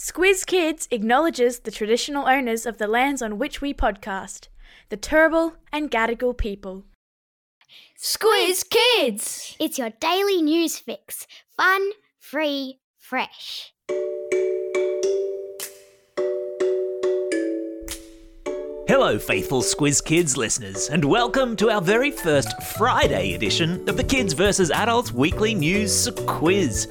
Squiz Kids acknowledges the traditional owners of the lands on which we podcast, the Turrbal and Gadigal people. Squiz Kids! It's your daily news fix. Fun, free, fresh. Hello, faithful Squiz Kids listeners, and welcome to our very first Friday edition of the Kids vs. Adults Weekly News Quiz.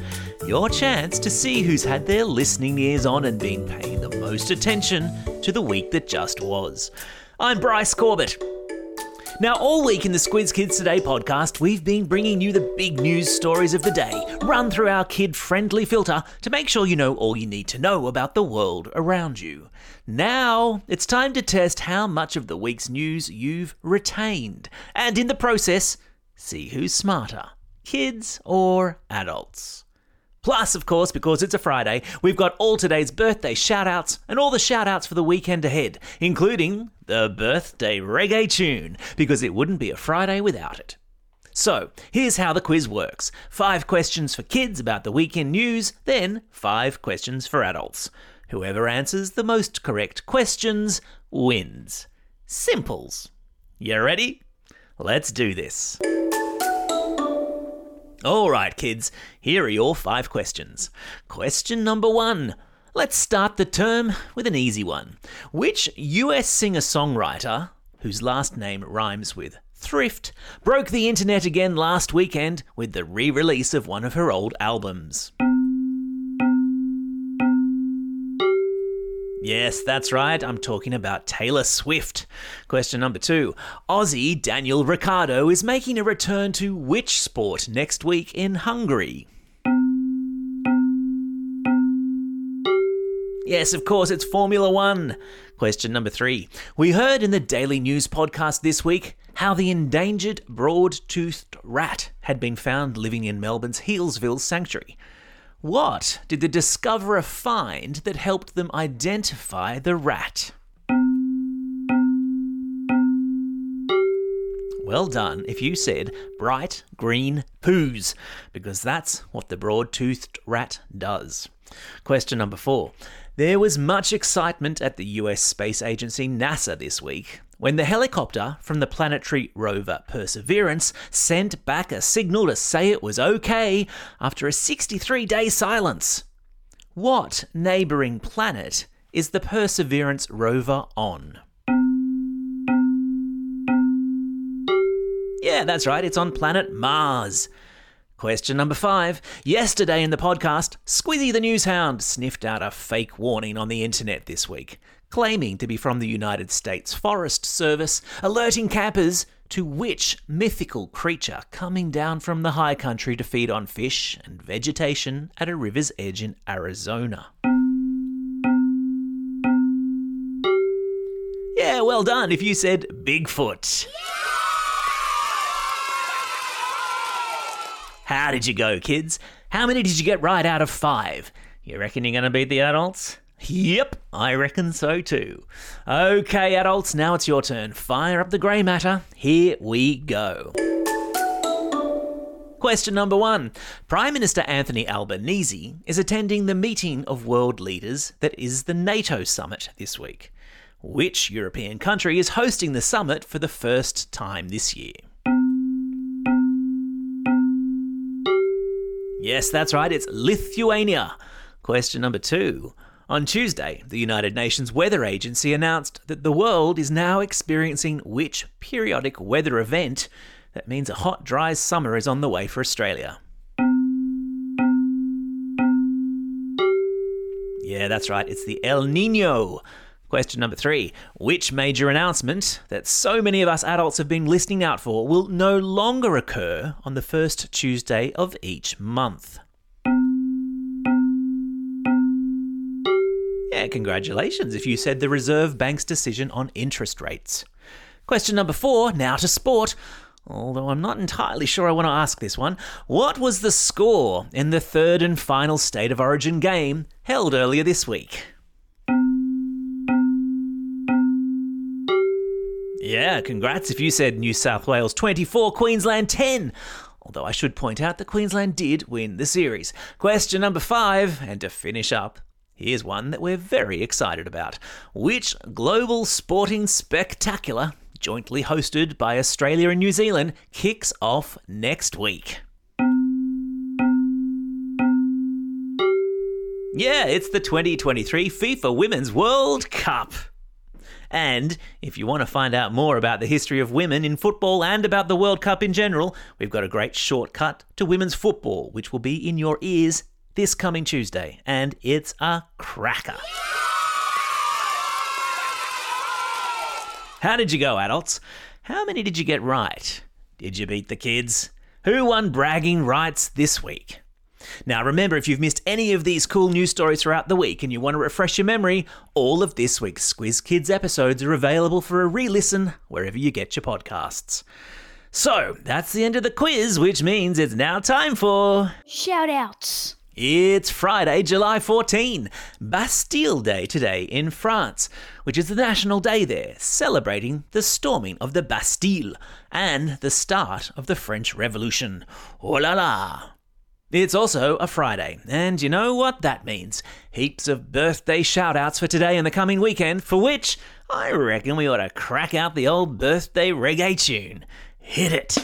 Your chance to see who's had their listening ears on and been paying the most attention to the week that just was. I'm Bryce Corbett. Now, all week in the Squiz Kids Today podcast, we've been bringing you the big news stories of the day, run through our kid friendly filter to make sure you know all you need to know about the world around you. Now, it's time to test how much of the week's news you've retained, and in the process, see who's smarter kids or adults. Plus, of course, because it's a Friday, we've got all today's birthday shout-outs and all the shout-outs for the weekend ahead, including the birthday reggae tune, because it wouldn't be a Friday without it. So, here's how the quiz works. Five questions for kids about the weekend news, then five questions for adults. Whoever answers the most correct questions wins. Simples. You ready? Let's do this. All right, kids, here are your five questions. Question number one. Let's start the term with an easy one. Which US singer songwriter, whose last name rhymes with thrift, broke the internet again last weekend with the re release of one of her old albums? Yes, that's right. I'm talking about Taylor Swift. Question number two. Aussie Daniel Ricciardo is making a return to which sport next week in Hungary? Yes, of course, it's Formula One. Question number three. We heard in the Daily News podcast this week how the endangered broad toothed rat had been found living in Melbourne's Healesville Sanctuary. What did the discoverer find that helped them identify the rat? Well done if you said bright green poos, because that's what the broad toothed rat does. Question number four. There was much excitement at the US space agency NASA this week when the helicopter from the planetary rover Perseverance sent back a signal to say it was okay after a 63 day silence. What neighbouring planet is the Perseverance rover on? Yeah, that's right, it's on planet Mars. Question number five. Yesterday in the podcast, Squizzy the News Hound sniffed out a fake warning on the internet this week, claiming to be from the United States Forest Service, alerting campers to which mythical creature coming down from the high country to feed on fish and vegetation at a river's edge in Arizona. Yeah, well done if you said Bigfoot. How did you go, kids? How many did you get right out of five? You reckon you're going to beat the adults? Yep, I reckon so too. Okay, adults, now it's your turn. Fire up the grey matter. Here we go. Question number one Prime Minister Anthony Albanese is attending the meeting of world leaders that is the NATO summit this week. Which European country is hosting the summit for the first time this year? Yes, that's right, it's Lithuania. Question number two. On Tuesday, the United Nations Weather Agency announced that the world is now experiencing which periodic weather event that means a hot, dry summer is on the way for Australia. Yeah, that's right, it's the El Nino. Question number three Which major announcement that so many of us adults have been listening out for will no longer occur on the first Tuesday of each month? Yeah, congratulations if you said the Reserve Bank's decision on interest rates. Question number four, now to sport. Although I'm not entirely sure I want to ask this one. What was the score in the third and final State of Origin game held earlier this week? Yeah, congrats if you said New South Wales 24, Queensland 10. Although I should point out that Queensland did win the series. Question number five, and to finish up, Here's one that we're very excited about. Which global sporting spectacular, jointly hosted by Australia and New Zealand, kicks off next week? Yeah, it's the 2023 FIFA Women's World Cup. And if you want to find out more about the history of women in football and about the World Cup in general, we've got a great shortcut to women's football, which will be in your ears this coming Tuesday. And it's a cracker. How did you go, adults? How many did you get right? Did you beat the kids? Who won bragging rights this week? Now, remember, if you've missed any of these cool news stories throughout the week and you want to refresh your memory, all of this week's Squiz Kids episodes are available for a re listen wherever you get your podcasts. So, that's the end of the quiz, which means it's now time for. Shout outs. It's Friday, July 14, Bastille Day today in France, which is the national day there, celebrating the storming of the Bastille and the start of the French Revolution. Oh la la! It's also a Friday, and you know what that means? Heaps of birthday shout-outs for today and the coming weekend, for which I reckon we ought to crack out the old birthday reggae tune. Hit it!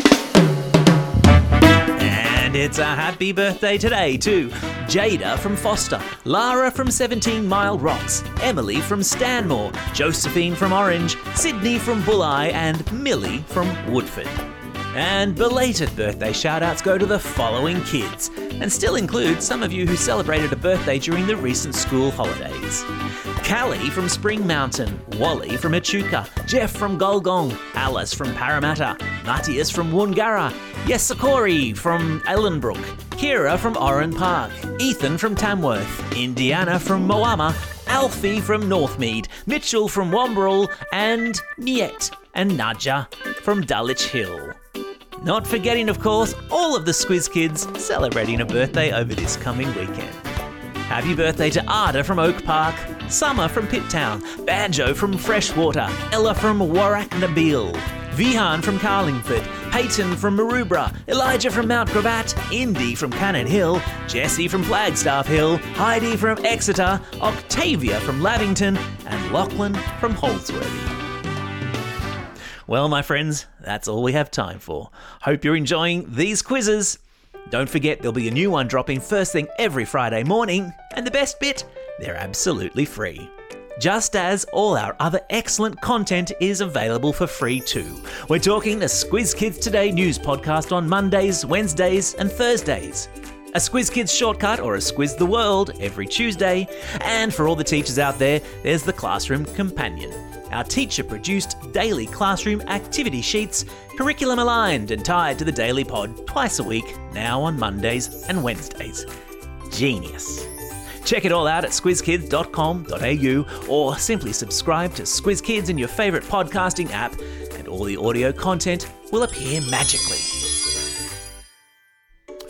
And it's a happy birthday today to Jada from Foster, Lara from 17 Mile Rocks, Emily from Stanmore, Josephine from Orange, Sydney from Bulli, and Millie from Woodford. And belated birthday shoutouts go to the following kids, and still include some of you who celebrated a birthday during the recent school holidays. Callie from Spring Mountain, Wally from Echuca, Jeff from Gulgong, Alice from Parramatta, Matthias from Woongarra, Yesakori from Ellenbrook, Kira from Oran Park, Ethan from Tamworth, Indiana from Moama, Alfie from Northmead, Mitchell from Wamberal, and Niet and Nadja from Dulwich Hill. Not forgetting, of course, all of the Squiz kids celebrating a birthday over this coming weekend. Happy birthday to Ada from Oak Park, Summer from Pitt-Town, Banjo from Freshwater, Ella from Warrak Nabil, Vihan from Carlingford, Peyton from Maroubra, Elijah from Mount Gravatt, Indy from Cannon Hill, Jesse from Flagstaff Hill, Heidi from Exeter, Octavia from Lavington, and Lachlan from Holsworthy. Well, my friends, that's all we have time for. Hope you're enjoying these quizzes. Don't forget, there'll be a new one dropping first thing every Friday morning, and the best bit, they're absolutely free. Just as all our other excellent content is available for free too. We're talking the Squiz Kids Today news podcast on Mondays, Wednesdays, and Thursdays. A Squiz Kids shortcut or a Squiz the World every Tuesday. And for all the teachers out there, there's the Classroom Companion our teacher produced daily classroom activity sheets, curriculum aligned and tied to the Daily Pod twice a week, now on Mondays and Wednesdays. Genius. Check it all out at squizkids.com.au or simply subscribe to Squiz Kids in your favourite podcasting app, and all the audio content will appear magically.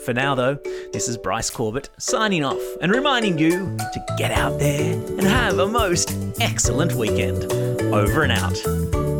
For now, though, this is Bryce Corbett signing off and reminding you to get out there and have a most excellent weekend. Over and out.